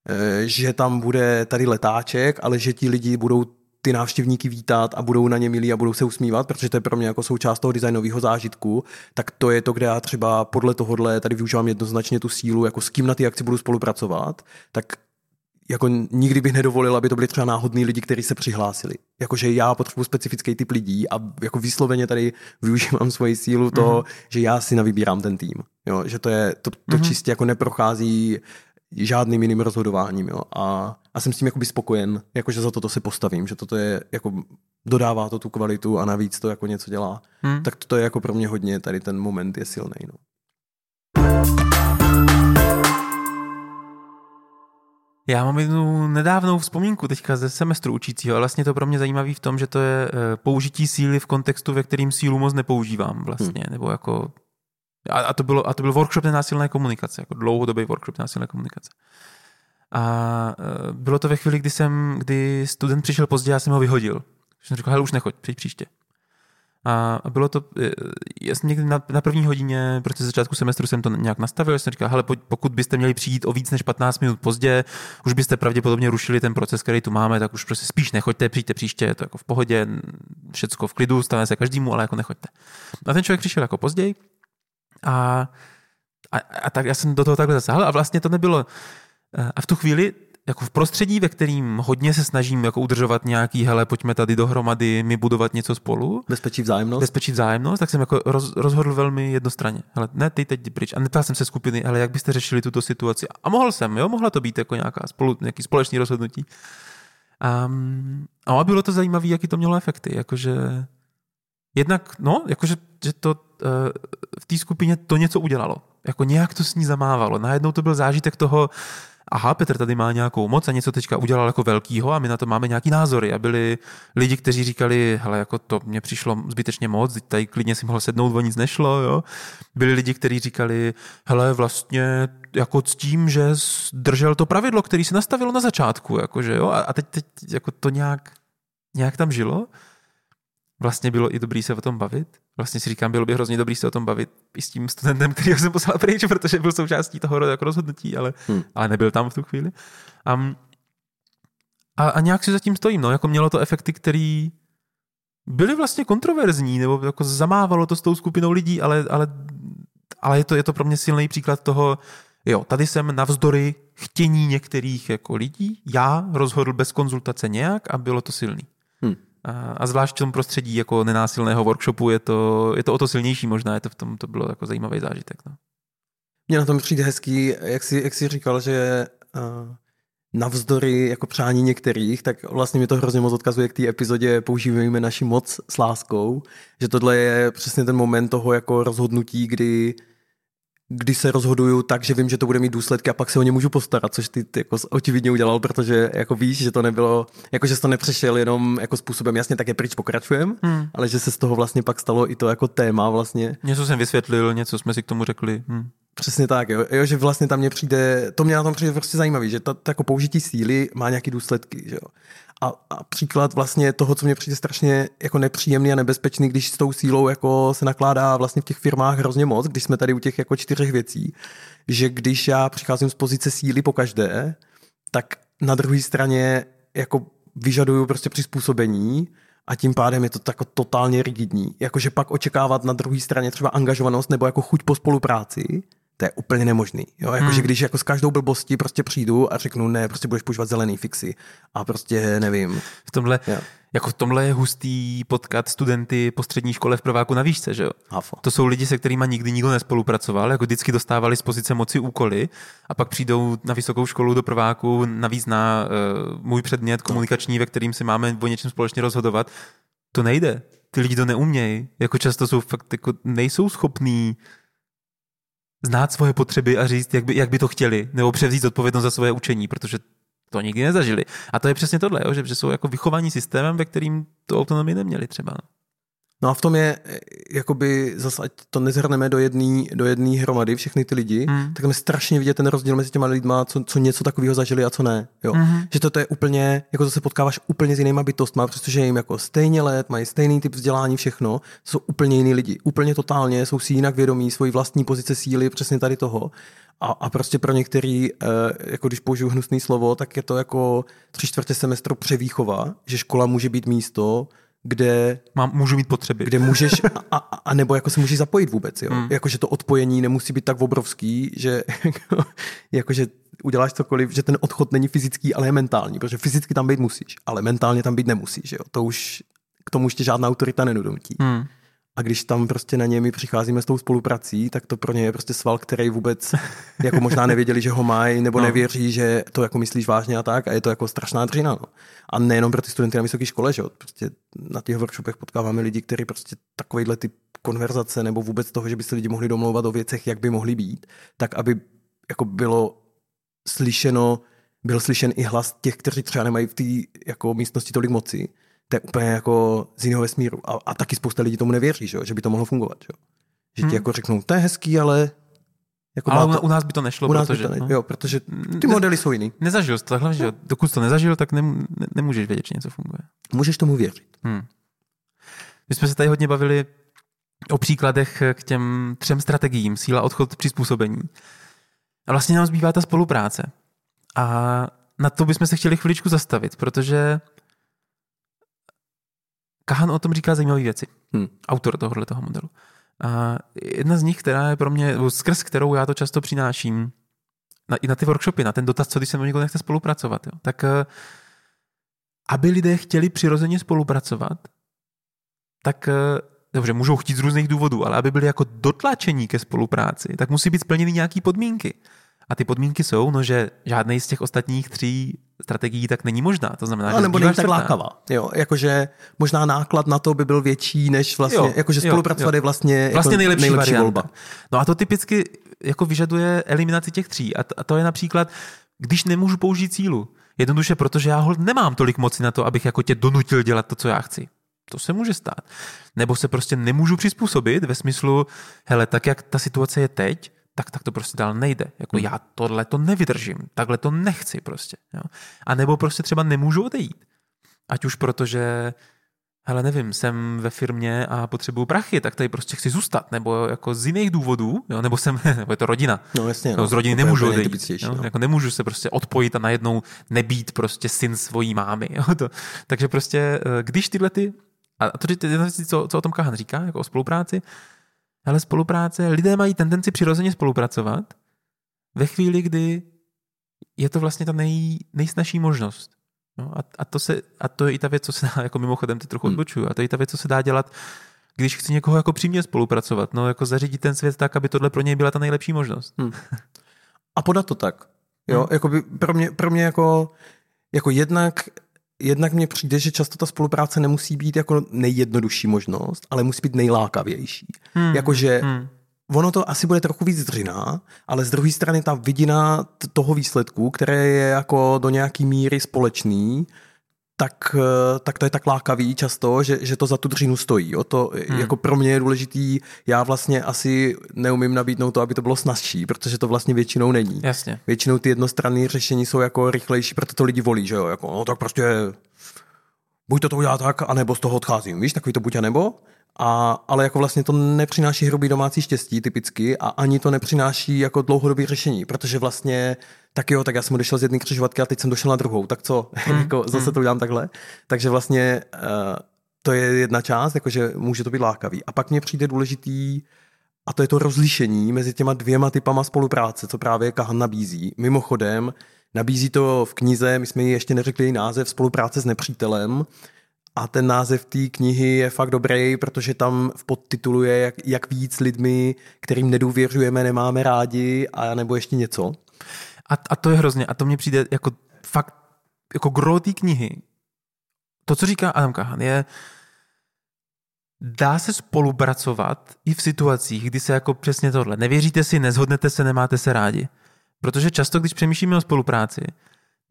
eh, že tam bude tady letáček, ale že ti lidi budou ty návštěvníky vítat a budou na ně milí a budou se usmívat, protože to je pro mě jako součást toho designového zážitku, tak to je to, kde já třeba podle tohohle tady využívám jednoznačně tu sílu, jako s kým na ty akci budu spolupracovat, tak jako nikdy bych nedovolil, aby to byli třeba náhodní lidi, kteří se přihlásili. Jakože já potřebuji specifický typ lidí a jako vysloveně tady využívám svoji sílu toho, mm-hmm. že já si navybírám ten tým. Jo, že to je, to, to mm-hmm. čistě jako neprochází žádným jiným rozhodováním. Jo. A, a jsem s tím jakoby spokojen, jakože za toto se postavím, že toto je, jako dodává to tu kvalitu a navíc to jako něco dělá. Hmm. Tak to je jako pro mě hodně, tady ten moment je silný. No. Já mám jednu nedávnou vzpomínku teďka ze semestru učícího, ale vlastně to pro mě zajímavý v tom, že to je eh, použití síly v kontextu, ve kterým sílu moc nepoužívám vlastně, hmm. nebo jako a, a, to bylo, a to byl workshop nenásilné komunikace, jako dlouhodobý workshop nenásilné komunikace. A e, bylo to ve chvíli, kdy, jsem, kdy student přišel pozdě, já jsem ho vyhodil. Jsem řekl, hele, už nechoď, přijď příště. A bylo to, e, já jsem někdy na, na první hodině, protože začátku semestru jsem to nějak nastavil, jsem říkal, hele, pokud byste měli přijít o víc než 15 minut pozdě, už byste pravděpodobně rušili ten proces, který tu máme, tak už prostě spíš nechoďte, přijďte příště, je to jako v pohodě, všecko v klidu, stane se každému, ale jako nechoďte. A ten člověk přišel jako později, a, a, a tak já jsem do toho takhle zasáhl a vlastně to nebylo. A v tu chvíli jako v prostředí, ve kterým hodně se snažím jako udržovat nějaký, hele, pojďme tady dohromady, my budovat něco spolu. Bezpečí vzájemnost. Bezpečí vzájemnost, tak jsem jako roz, rozhodl velmi jednostranně. Hele, ne, ty teď pryč. A neptal jsem se skupiny, ale jak byste řešili tuto situaci. A mohl jsem, jo, mohla to být jako nějaká spolu, nějaký společný rozhodnutí. Um, a bylo to zajímavé, jaký to mělo efekty. Jakože jednak, no, jakože že to uh, v té skupině to něco udělalo. Jako nějak to s ní zamávalo. Najednou to byl zážitek toho, aha, Petr tady má nějakou moc a něco teďka udělal jako velkýho a my na to máme nějaký názory. A byli lidi, kteří říkali, hele, jako to mně přišlo zbytečně moc, tady klidně si mohl sednout, o nic nešlo, jo. Byli lidi, kteří říkali, hele, vlastně jako s tím, že držel to pravidlo, který se nastavilo na začátku, jakože jo, a teď, teď jako to nějak, nějak tam žilo vlastně bylo i dobrý se o tom bavit. Vlastně si říkám, bylo by hrozně dobrý se o tom bavit i s tím studentem, který jsem poslal pryč, protože byl součástí toho jako rozhodnutí, ale, hmm. ale nebyl tam v tu chvíli. Um, a, a nějak si zatím stojím, no, jako mělo to efekty, které byly vlastně kontroverzní, nebo jako zamávalo to s tou skupinou lidí, ale, ale, ale je, to, je to pro mě silný příklad toho, jo, tady jsem navzdory chtění některých jako lidí, já rozhodl bez konzultace nějak a bylo to silný. A, a zvlášť v tom prostředí jako nenásilného workshopu je to, je to o to silnější možná, je to v tom, to bylo jako zajímavý zážitek. No. Mně na tom přijde hezký, jak jsi, jak jsi říkal, že uh, navzdory jako přání některých, tak vlastně mi to hrozně moc odkazuje k té epizodě Používáme naši moc s láskou, že tohle je přesně ten moment toho jako rozhodnutí, kdy kdy se rozhoduju tak, že vím, že to bude mít důsledky a pak se o ně můžu postarat, což ty, ty jako očividně udělal, protože jako víš, že to nebylo, jako že jsi to nepřešel jenom jako způsobem, jasně také pryč pokračujem, hmm. ale že se z toho vlastně pak stalo i to jako téma vlastně. Něco jsem vysvětlil, něco jsme si k tomu řekli. Hmm. Přesně tak, jo. jo, že vlastně tam mě přijde, to mě na tom přijde prostě zajímavý, že to, to jako použití síly má nějaké důsledky, že jo. A, a, příklad vlastně toho, co mě přijde strašně jako nepříjemný a nebezpečný, když s tou sílou jako se nakládá vlastně v těch firmách hrozně moc, když jsme tady u těch jako čtyřech věcí, že když já přicházím z pozice síly po každé, tak na druhé straně jako vyžaduju prostě přizpůsobení a tím pádem je to jako totálně rigidní. Jakože pak očekávat na druhé straně třeba angažovanost nebo jako chuť po spolupráci, to je úplně nemožný. Jo? Jako, hmm. že když jako s každou blbostí prostě přijdu a řeknu, ne, prostě budeš používat zelený fixy a prostě nevím. V tomhle, jo. jako v tomhle je hustý potkat studenty po střední škole v prváku na výšce, že jo? Hafo. To jsou lidi, se kterými nikdy nikdo nespolupracoval, jako vždycky dostávali z pozice moci úkoly a pak přijdou na vysokou školu do prváku, navíc na uh, můj předmět komunikační, ve kterým si máme o něčem společně rozhodovat. To nejde. Ty lidi to neumějí. Jako často jsou fakt, jako nejsou schopní znát svoje potřeby a říct, jak by, jak by to chtěli, nebo převzít odpovědnost za svoje učení, protože to nikdy nezažili. A to je přesně tohle, jo, že, že jsou jako vychovaní systémem, ve kterým to autonomii neměli třeba. No. A v tom je, eh, jakoby zase, ať to nezhrneme do jedné do jedný hromady, všechny ty lidi, hmm. tak tam je strašně vidět ten rozdíl mezi těma lidma, co, co něco takového zažili a co ne. Jo. Hmm. Že to, to je úplně, jako to se potkáváš úplně s jinýma bytostma, protože jim jako stejně let, mají stejný typ vzdělání, všechno, jsou úplně jiný lidi. Úplně totálně, jsou si jinak vědomí, svoji vlastní pozice síly, přesně tady toho. A, a prostě pro některý, eh, jako když použiju hnusný slovo, tak je to jako tři čtvrtě semestru převýchova, že škola může být místo, kde... Mám, můžu mít potřeby. Kde můžeš, a, a, a nebo jako se můžeš zapojit vůbec, jo. Hmm. Jakože to odpojení nemusí být tak obrovský, že jakože uděláš cokoliv, že ten odchod není fyzický, ale je mentální, protože fyzicky tam být musíš, ale mentálně tam být nemusíš, jo. To už, k tomu ještě žádná autorita nenudotí. Hmm. A když tam prostě na ně my přicházíme s tou spoluprací, tak to pro ně je prostě sval, který vůbec jako možná nevěděli, že ho mají, nebo no. nevěří, že to jako myslíš vážně a tak. A je to jako strašná dřina. No. A nejenom pro ty studenty na vysoké škole, že jo. Prostě na těch workshopech potkáváme lidi, kteří prostě takovýhle typ konverzace nebo vůbec toho, že by se lidi mohli domlouvat o věcech, jak by mohli být, tak aby jako bylo slyšeno, byl slyšen i hlas těch, kteří třeba nemají v té jako místnosti tolik moci, to je úplně jako z jiného vesmíru. A, a taky spousta lidí tomu nevěří, že, že by to mohlo fungovat. Že, že ti hmm. jako řeknou, to je hezký, ale jako ale to, u nás by to nešlo, u nás protože, by to ne, no. jo, protože ty ne, modely jsou jiný. Nezažil jsi to takhle, že dokud to nezažil, tak ne, ne, nemůžeš vědět, že něco funguje. Můžeš tomu věřit. Hmm. My jsme se tady hodně bavili o příkladech k těm třem strategiím, síla, odchod, přizpůsobení. A vlastně nám zbývá ta spolupráce. A na to bychom se chtěli chviličku zastavit, protože Kahan o tom říká zajímavé věci. Hmm. Autor tohohle toho modelu. A jedna z nich, která je pro mě, skrz kterou já to často přináším, na, i na ty workshopy, na ten dotaz, co když se mnou někdo nechce spolupracovat, jo, tak eh, aby lidé chtěli přirozeně spolupracovat, tak eh, dobře, můžou chtít z různých důvodů, ale aby byli jako dotlačení ke spolupráci, tak musí být splněny nějaké podmínky. A ty podmínky jsou, no, že žádný z těch ostatních tří strategií tak není možná. To znamená, no, že nebo není tak lákavá. Jo, jakože možná náklad na to by byl větší, než vlastně, jo, jakože spolupracovat jo, jo. je vlastně, vlastně jako nejlepší, nejlepší volba. No a to typicky jako vyžaduje eliminaci těch tří. A to, a to je například, když nemůžu použít cílu. Jednoduše, protože já hold nemám tolik moci na to, abych jako tě donutil dělat to, co já chci. To se může stát. Nebo se prostě nemůžu přizpůsobit ve smyslu, hele, tak jak ta situace je teď, tak, tak to prostě dál nejde. Jako hmm. já tohle to nevydržím, takhle to nechci prostě. Jo. A nebo prostě třeba nemůžu odejít. Ať už protože hele, nevím, jsem ve firmě a potřebuju prachy, tak tady prostě chci zůstat, nebo jako z jiných důvodů, jo, nebo jsem, nebo je to rodina. No jasně. No, z rodiny nemůžu odejít. Jo, no. jako nemůžu se prostě odpojit a najednou nebýt prostě syn svojí mámy. Jo, to, takže prostě, eh, když tyhle ty, a to je co, co o tom Kahan říká, jako o spolupráci, ale spolupráce, lidé mají tendenci přirozeně spolupracovat ve chvíli, kdy je to vlastně ta nej, nejsnažší možnost. No, a, a, to se, a to je i ta věc, co se dá, jako mimochodem ty trochu hmm. odbočuju, a to je i ta věc, co se dá dělat, když chci někoho jako přímě spolupracovat, no jako zařídit ten svět tak, aby tohle pro něj byla ta nejlepší možnost. Hmm. A podat to tak. Jo, hmm. jako by pro mě, pro mě jako, jako jednak jednak mně přijde, že často ta spolupráce nemusí být jako nejjednodušší možnost, ale musí být nejlákavější. Hmm. Jakože hmm. ono to asi bude trochu víc dřina, ale z druhé strany ta vidina toho výsledku, které je jako do nějaký míry společný, tak, eh, tak to je tak lákavý často, že, že to za tu dřinu stojí. Jo? To hmm. jako pro mě je důležitý, já vlastně asi neumím nabídnout to, aby to bylo snazší, protože to vlastně většinou není. Jasně. Většinou ty jednostranné řešení jsou jako rychlejší, proto to lidi volí, že jo, jako, no tak prostě buď to to udělá tak, anebo z toho odcházím, víš, takový to buď a nebo. A, ale jako vlastně to nepřináší hrubý domácí štěstí typicky a ani to nepřináší jako dlouhodobé řešení, protože vlastně tak jo, tak já jsem odešel z jedné křižovatky a teď jsem došel na druhou, tak co, mm, jako zase to udělám takhle. Takže vlastně uh, to je jedna část, jakože může to být lákavý. A pak mně přijde důležitý, a to je to rozlišení mezi těma dvěma typama spolupráce, co právě Kahan nabízí. Mimochodem, nabízí to v knize, my jsme ji ještě neřekli její název, spolupráce s nepřítelem, a ten název té knihy je fakt dobrý, protože tam v podtitulu je, jak, jak víc lidmi, kterým nedůvěřujeme, nemáme rádi, a nebo ještě něco. A, a to je hrozně, a to mně přijde jako fakt, jako gro té knihy. To, co říká Adam Kahan, je, dá se spolupracovat i v situacích, kdy se jako přesně tohle, nevěříte si, nezhodnete se, nemáte se rádi. Protože často, když přemýšlíme o spolupráci,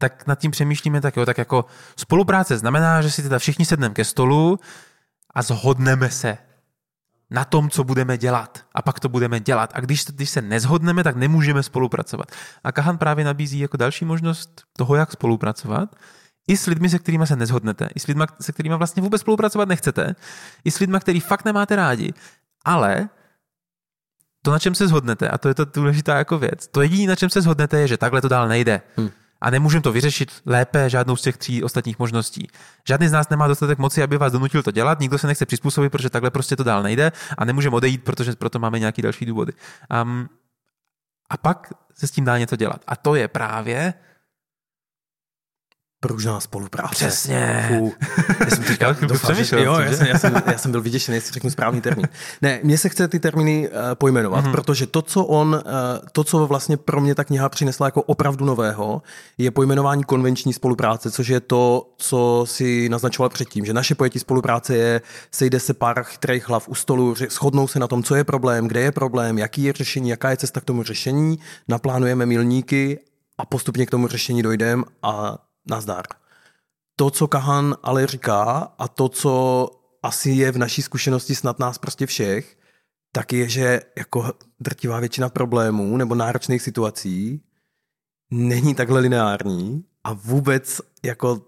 tak nad tím přemýšlíme tak, jo, tak jako spolupráce znamená, že si teda všichni sedneme ke stolu a zhodneme se na tom, co budeme dělat. A pak to budeme dělat. A když, když se nezhodneme, tak nemůžeme spolupracovat. A Kahan právě nabízí jako další možnost toho, jak spolupracovat, i s lidmi, se kterými se nezhodnete, i s lidmi, se kterými vlastně vůbec spolupracovat nechcete, i s lidmi, který fakt nemáte rádi, ale to, na čem se zhodnete, a to je to důležitá jako věc, to jediné, na čem se zhodnete, je, že takhle to dál nejde. Hmm a nemůžeme to vyřešit lépe žádnou z těch tří ostatních možností. Žádný z nás nemá dostatek moci, aby vás donutil to dělat, nikdo se nechce přizpůsobit, protože takhle prostě to dál nejde a nemůžeme odejít, protože proto máme nějaký další důvody. Um, a pak se s tím dá něco dělat. A to je právě Pružná spolupráce. Přesně. Fů. Já jsem teďka že, jo, já jsem, já, jsem, já jsem byl vyděšený, jestli řeknu správný termín. Ne, mně se chce ty termíny uh, pojmenovat, mm-hmm. protože to, co on, uh, to, co vlastně pro mě ta kniha přinesla jako opravdu nového, je pojmenování konvenční spolupráce, což je to, co si naznačoval předtím, že naše pojetí spolupráce je, sejde se pár chytrých hlav u stolu, shodnou se na tom, co je problém, kde je problém, jaký je řešení, jaká je cesta k tomu řešení, naplánujeme milníky a postupně k tomu řešení dojdeme a nazdar. To, co Kahan ale říká a to, co asi je v naší zkušenosti snad nás prostě všech, tak je, že jako drtivá většina problémů nebo náročných situací není takhle lineární a vůbec jako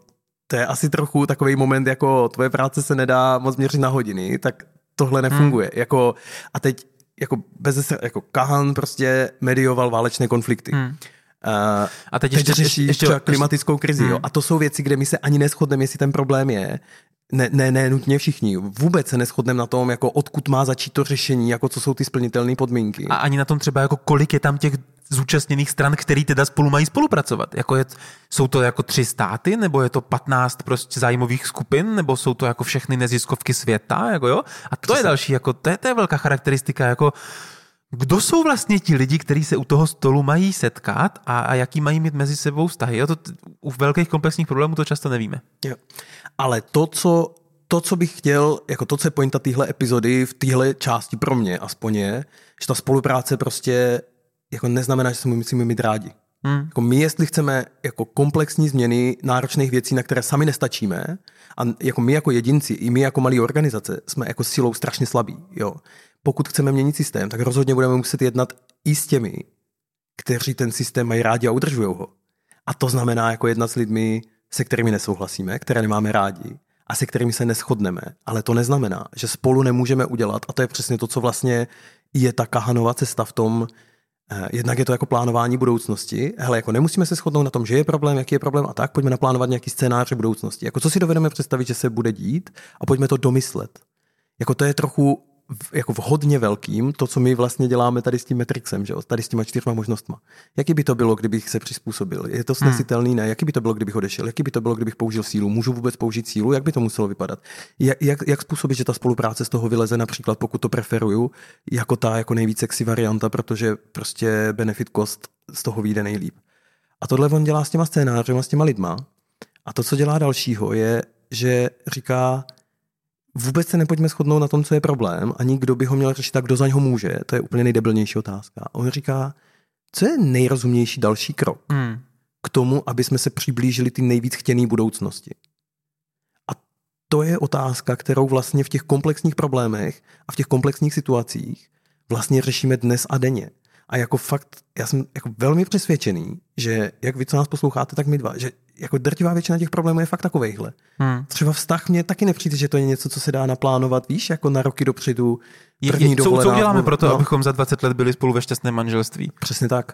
to je asi trochu takový moment, jako tvoje práce se nedá moc měřit na hodiny, tak tohle nefunguje. Hmm. Jako, a teď jako bez jako Kahan prostě medioval válečné konflikty. Hmm. Uh, a teď, teď ještě, řeší ještě, ještě, klimatickou krizi. Hmm. Jo? A to jsou věci, kde my se ani neschodneme, jestli ten problém je. Ne, ne, ne nutně všichni. Vůbec se neschodneme na tom, jako odkud má začít to řešení, jako co jsou ty splnitelné podmínky. A ani na tom třeba, jako kolik je tam těch zúčastněných stran, který teda spolu mají spolupracovat. Jako je, jsou to jako tři státy, nebo je to 15 prostě zájmových skupin, nebo jsou to jako všechny neziskovky světa, jako jo? A to, to je další, jako to je, to je velká charakteristika, jako kdo jsou vlastně ti lidi, kteří se u toho stolu mají setkat a, a jaký mají mít mezi sebou vztahy? Jo, to, u velkých komplexních problémů to často nevíme. Jo. Ale to, co to, co bych chtěl, jako to, co je pointa téhle epizody v téhle části pro mě aspoň je, že ta spolupráce prostě jako neznamená, že se musíme mít rádi. Hmm. Jako my, jestli chceme jako komplexní změny náročných věcí, na které sami nestačíme, a jako my jako jedinci, i my jako malé organizace, jsme jako silou strašně slabí. Jo pokud chceme měnit systém, tak rozhodně budeme muset jednat i s těmi, kteří ten systém mají rádi a udržují ho. A to znamená jako jednat s lidmi, se kterými nesouhlasíme, které nemáme rádi a se kterými se neschodneme. Ale to neznamená, že spolu nemůžeme udělat, a to je přesně to, co vlastně je ta kahanová cesta v tom, eh, Jednak je to jako plánování budoucnosti. Hele, jako nemusíme se shodnout na tom, že je problém, jaký je problém a tak, pojďme naplánovat nějaký scénář budoucnosti. Jako co si dovedeme představit, že se bude dít a pojďme to domyslet. Jako to je trochu jako v hodně velkým, to, co my vlastně děláme tady s tím Matrixem, že tady s těma čtyřma možnostma. Jaký by to bylo, kdybych se přizpůsobil? Je to hmm. snesitelný? Ne. Jaký by to bylo, kdybych odešel? Jaký by to bylo, kdybych použil sílu? Můžu vůbec použít sílu? Jak by to muselo vypadat? Jak, jak, jak způsobit, že ta spolupráce z toho vyleze například, pokud to preferuju, jako ta jako nejvíc sexy varianta, protože prostě benefit cost z toho vyjde nejlíp. A tohle on dělá s těma scénářem a s těma lidma. A to, co dělá dalšího, je, že říká, vůbec se nepojďme shodnout na tom, co je problém, ani kdo by ho měl řešit, tak kdo za něho může. To je úplně nejdebilnější otázka. A on říká, co je nejrozumnější další krok Hmm. k tomu, aby jsme se přiblížili ty nejvíc chtěné budoucnosti. A to je otázka, kterou vlastně v těch komplexních problémech a v těch komplexních situacích vlastně řešíme dnes a denně. A jako fakt, já jsem jako velmi přesvědčený, že jak vy, co nás posloucháte, tak my dva, že jako drtivá většina těch problémů je fakt takovejhle. Hmm. Třeba vztah mě taky nepřijde, že to je něco, co se dá naplánovat, víš, jako na roky dopředu. Je, První je, co, co dovolená, uděláme pro to, no. abychom za 20 let byli spolu ve šťastném manželství? Přesně tak.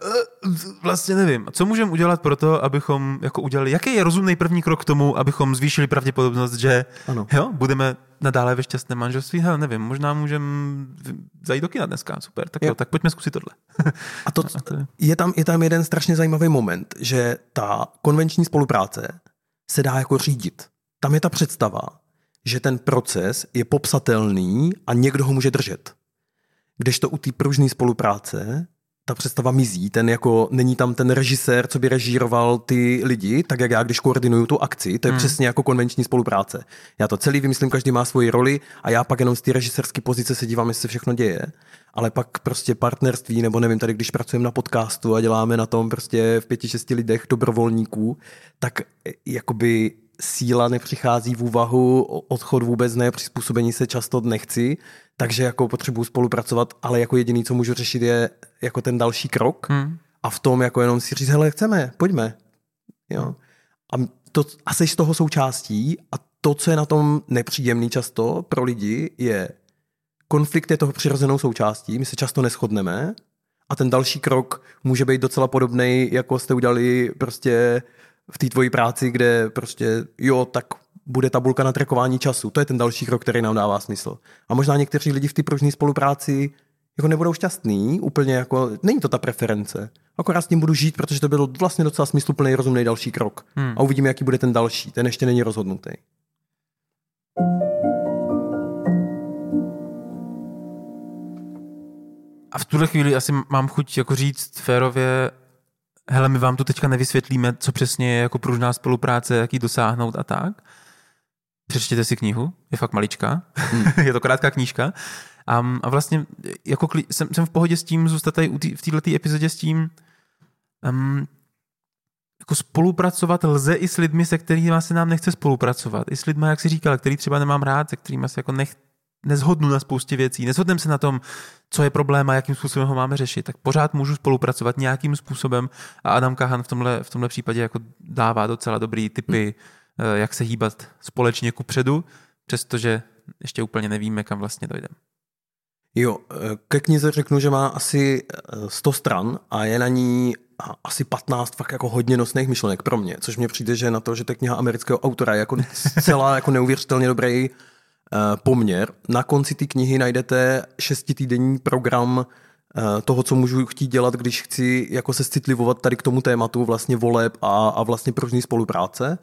Vlastně nevím. Co můžeme udělat pro to, abychom jako udělali, jaký je rozumný první krok k tomu, abychom zvýšili pravděpodobnost, že Ano. jo, budeme nadále ve šťastném manželství? Hele, nevím, možná můžeme zajít do kina dneska, super. Tak jo, Jo. tak pojďme zkusit tohle. A to, A to je- je, tam, je tam jeden strašně zajímavý moment, že ta konvenční spolupráce se dá jako řídit. Tam je ta představa, že ten proces je popsatelný a někdo ho může držet. Kdežto u té pružné spolupráce ta představa mizí, ten jako, není tam ten režisér, co by režíroval ty lidi, tak jak já, když koordinuju tu akci, to je hmm. přesně jako konvenční spolupráce. Já to celý vymyslím, každý má svoji roli a já pak jenom z té režisérské pozice se dívám, jestli se všechno děje. Ale pak prostě partnerství, nebo nevím, tady když pracujeme na podcastu a děláme na tom prostě v pěti, šesti lidech dobrovolníků, tak eh, jakoby síla nepřichází v úvahu, odchod vůbec ne, přizpůsobení se často nechci, takže jako potřebuji spolupracovat, ale jako jediný, co můžu řešit, je jako ten další krok Hmm. a v tom jako jenom si říct, hele, chceme, pojďme. Jo. A, to, a jsi z toho součástí a to, co je na tom nepříjemný často pro lidi, je konflikt je toho přirozenou součástí, my se často neschodneme a ten další krok může být docela podobný, jako jste udělali prostě v té tvojí práci, kde prostě jo, tak bude tabulka na trekování času. To je ten další krok, který nám dává smysl. A možná někteří lidi v té pružné spolupráci jako nebudou šťastný, úplně jako, není to ta preference. Akorát s tím budu žít, protože to byl vlastně docela smysluplný, rozumný další krok. Hmm. A uvidíme, jaký bude ten další. Ten ještě není rozhodnutý. A v tuhle chvíli asi mám chuť jako říct férově, hele, my vám tu teďka nevysvětlíme, co přesně je jako pružná spolupráce, jak ji dosáhnout a tak. Přečtěte si knihu, je fakt maličká, je to krátká knížka. A, a vlastně jako jsem, jsem v pohodě s tím zůstat tady tý, v této epizodě s tím, um, jako spolupracovat lze i s lidmi, se kterými se nám nechce spolupracovat. I s lidmi, jak si říkal, který třeba nemám rád, se kterými se jako nech, nezhodnu na spoustě věcí, nezhodneme se na tom, co je problém a jakým způsobem ho máme řešit, tak pořád můžu spolupracovat nějakým způsobem a Adam Kahan v tomhle, v tomhle případě jako dává docela dobrý typy, hmm. jak se hýbat společně ku předu, přestože ještě úplně nevíme, kam vlastně dojdeme. Jo, ke knize řeknu, že má asi 100 stran a je na ní asi 15 fakt jako hodně nosných myšlenek pro mě, což mě přijde, že na to, že to je kniha amerického autora, je jako celá jako neuvěřitelně dobrý poměr. Na konci té knihy najdete šestitýdenní program toho, co můžu chtít dělat, když chci jako se citlivovat tady k tomu tématu vlastně voleb a, a vlastně pružný spolupráce.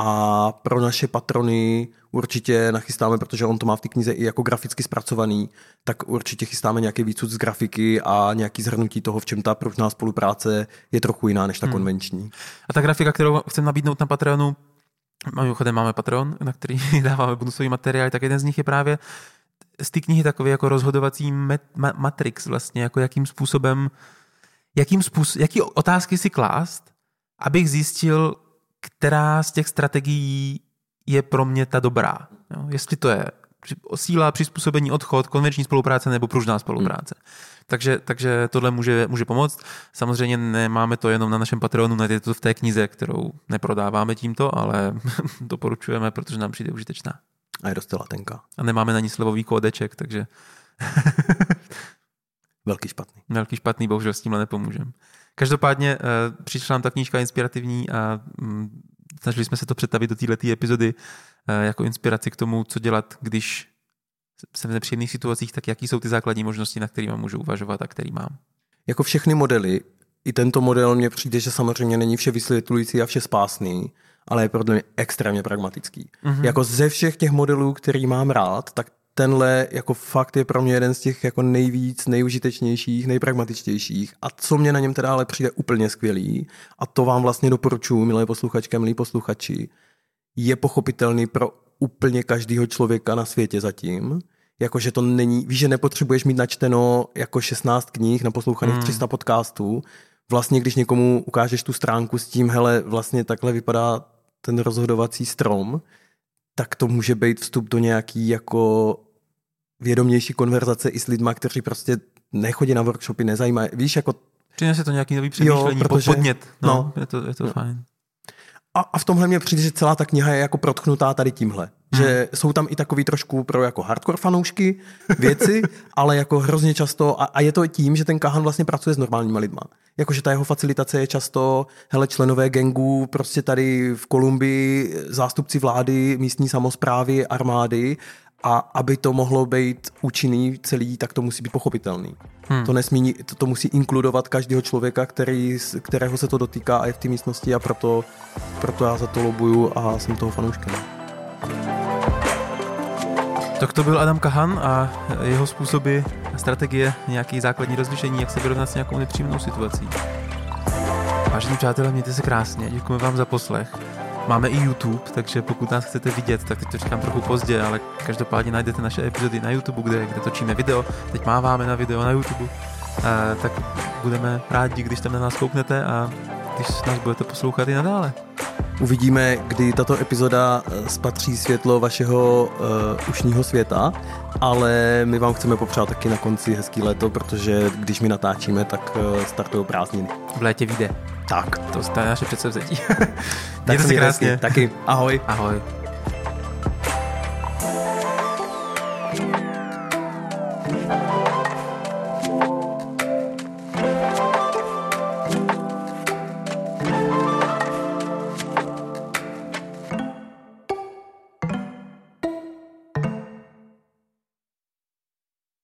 A pro naše patrony určitě nachystáme, protože on to má v té knize i jako graficky zpracovaný, tak určitě chystáme nějaký výcud z grafiky a nějaký zhrnutí toho, v čem ta pružná spolupráce je trochu jiná než ta hmm. konvenční. A ta grafika, kterou chcem nabídnout na Patreonu, mimochodem máme Patreon, na který dáváme bonusový materiál, tak jeden z nich je právě z té knihy takový jako rozhodovací met, ma, matrix vlastně, jako jakým způsobem, jakým způsob, jaký otázky si klást, abych zjistil, která z těch strategií je pro mě ta dobrá. Jo? Jestli to je síla, přizpůsobení, odchod, konvenční spolupráce nebo pružná spolupráce. Hmm. Takže, takže tohle může, může pomoct. Samozřejmě nemáme to jenom na našem Patreonu, najdete to v té knize, kterou neprodáváme tímto, ale doporučujeme, protože nám přijde užitečná. A je dost latenka. A nemáme na ní slevový kódeček, takže... Velký špatný. Velký špatný, bohužel s tímhle nepomůžeme. Každopádně uh, přišla nám ta knížka inspirativní a um, snažili jsme se to přetavit do této epizody uh, jako inspiraci k tomu, co dělat, když jsem v nepříjemných situacích, tak jaký jsou ty základní možnosti, na kterými můžu uvažovat a který mám. Jako všechny modely, i tento model mně přijde, že samozřejmě není vše vysvětlující a vše spásný, ale je pro mě extrémně pragmatický. Mm-hmm. Jako ze všech těch modelů, který mám rád, tak tenhle jako fakt je pro mě jeden z těch jako nejvíc, nejužitečnějších, nejpragmatičtějších. A co mě na něm teda ale přijde úplně skvělý, a to vám vlastně doporučuji, milé posluchačky, milí posluchači, je pochopitelný pro úplně každého člověka na světě zatím. Jakože to není, víš, že nepotřebuješ mít načteno jako 16 knih, naposlouchaných Hmm. 300 podcastů. Vlastně, když někomu ukážeš tu stránku s tím, hele, vlastně takhle vypadá ten rozhodovací strom, tak to může být vstup do nějaký jako vědomější konverzace i s lidma, kteří prostě nechodí na workshopy, nezajímají. Víš, jako Přinese to nějaký nový přemýšlení, Jo, protože- podnět. No, no. je to, je to No. fajn. A, a v tomhle mě přijde, že celá ta kniha je jako protknutá tady tímhle. Hmm. Že jsou tam i takový trošku pro jako hardcore fanoušky věci, ale jako hrozně často, a, a je to tím, že ten Kahan vlastně pracuje s normálníma lidma. Jakože ta jeho facilitace je často, hele, členové gangů, prostě tady v Kolumbii, zástupci vlády, místní samozprávy, armády, a aby to mohlo být účinný celý, tak to musí být pochopitelný. Hmm. To, nesmí, to, to musí inkludovat každého člověka, který, kterého se to dotýká a je v té místnosti a proto, proto já za to lobuju a jsem toho fanouškem. Tak to byl Adam Kahan a jeho způsoby a strategie, nějaký základní rozlišení, jak se vyrovnat s nějakou nepříjemnou situací. Vážení přátelé, mějte se krásně, děkujeme vám za poslech. Máme i YouTube, takže pokud nás chcete vidět, tak teď to říkám trochu pozdě, ale každopádně najdete naše epizody na YouTube, kde, kde točíme video. Teď máváme na video na YouTube. A, tak budeme rádi, když tam na nás kouknete a když nás budete poslouchat i nadále. Uvidíme, kdy tato epizoda eh, spatří světlo vašeho uh, ušního světa, ale my vám chceme popřát taky na konci hezký léto, protože když my natáčíme, tak uh, startují prázdniny. V létě vyjde. Tak, To je naše předsevzetí. tak Mějte se krásně. Taky. Ahoj. Ahoj.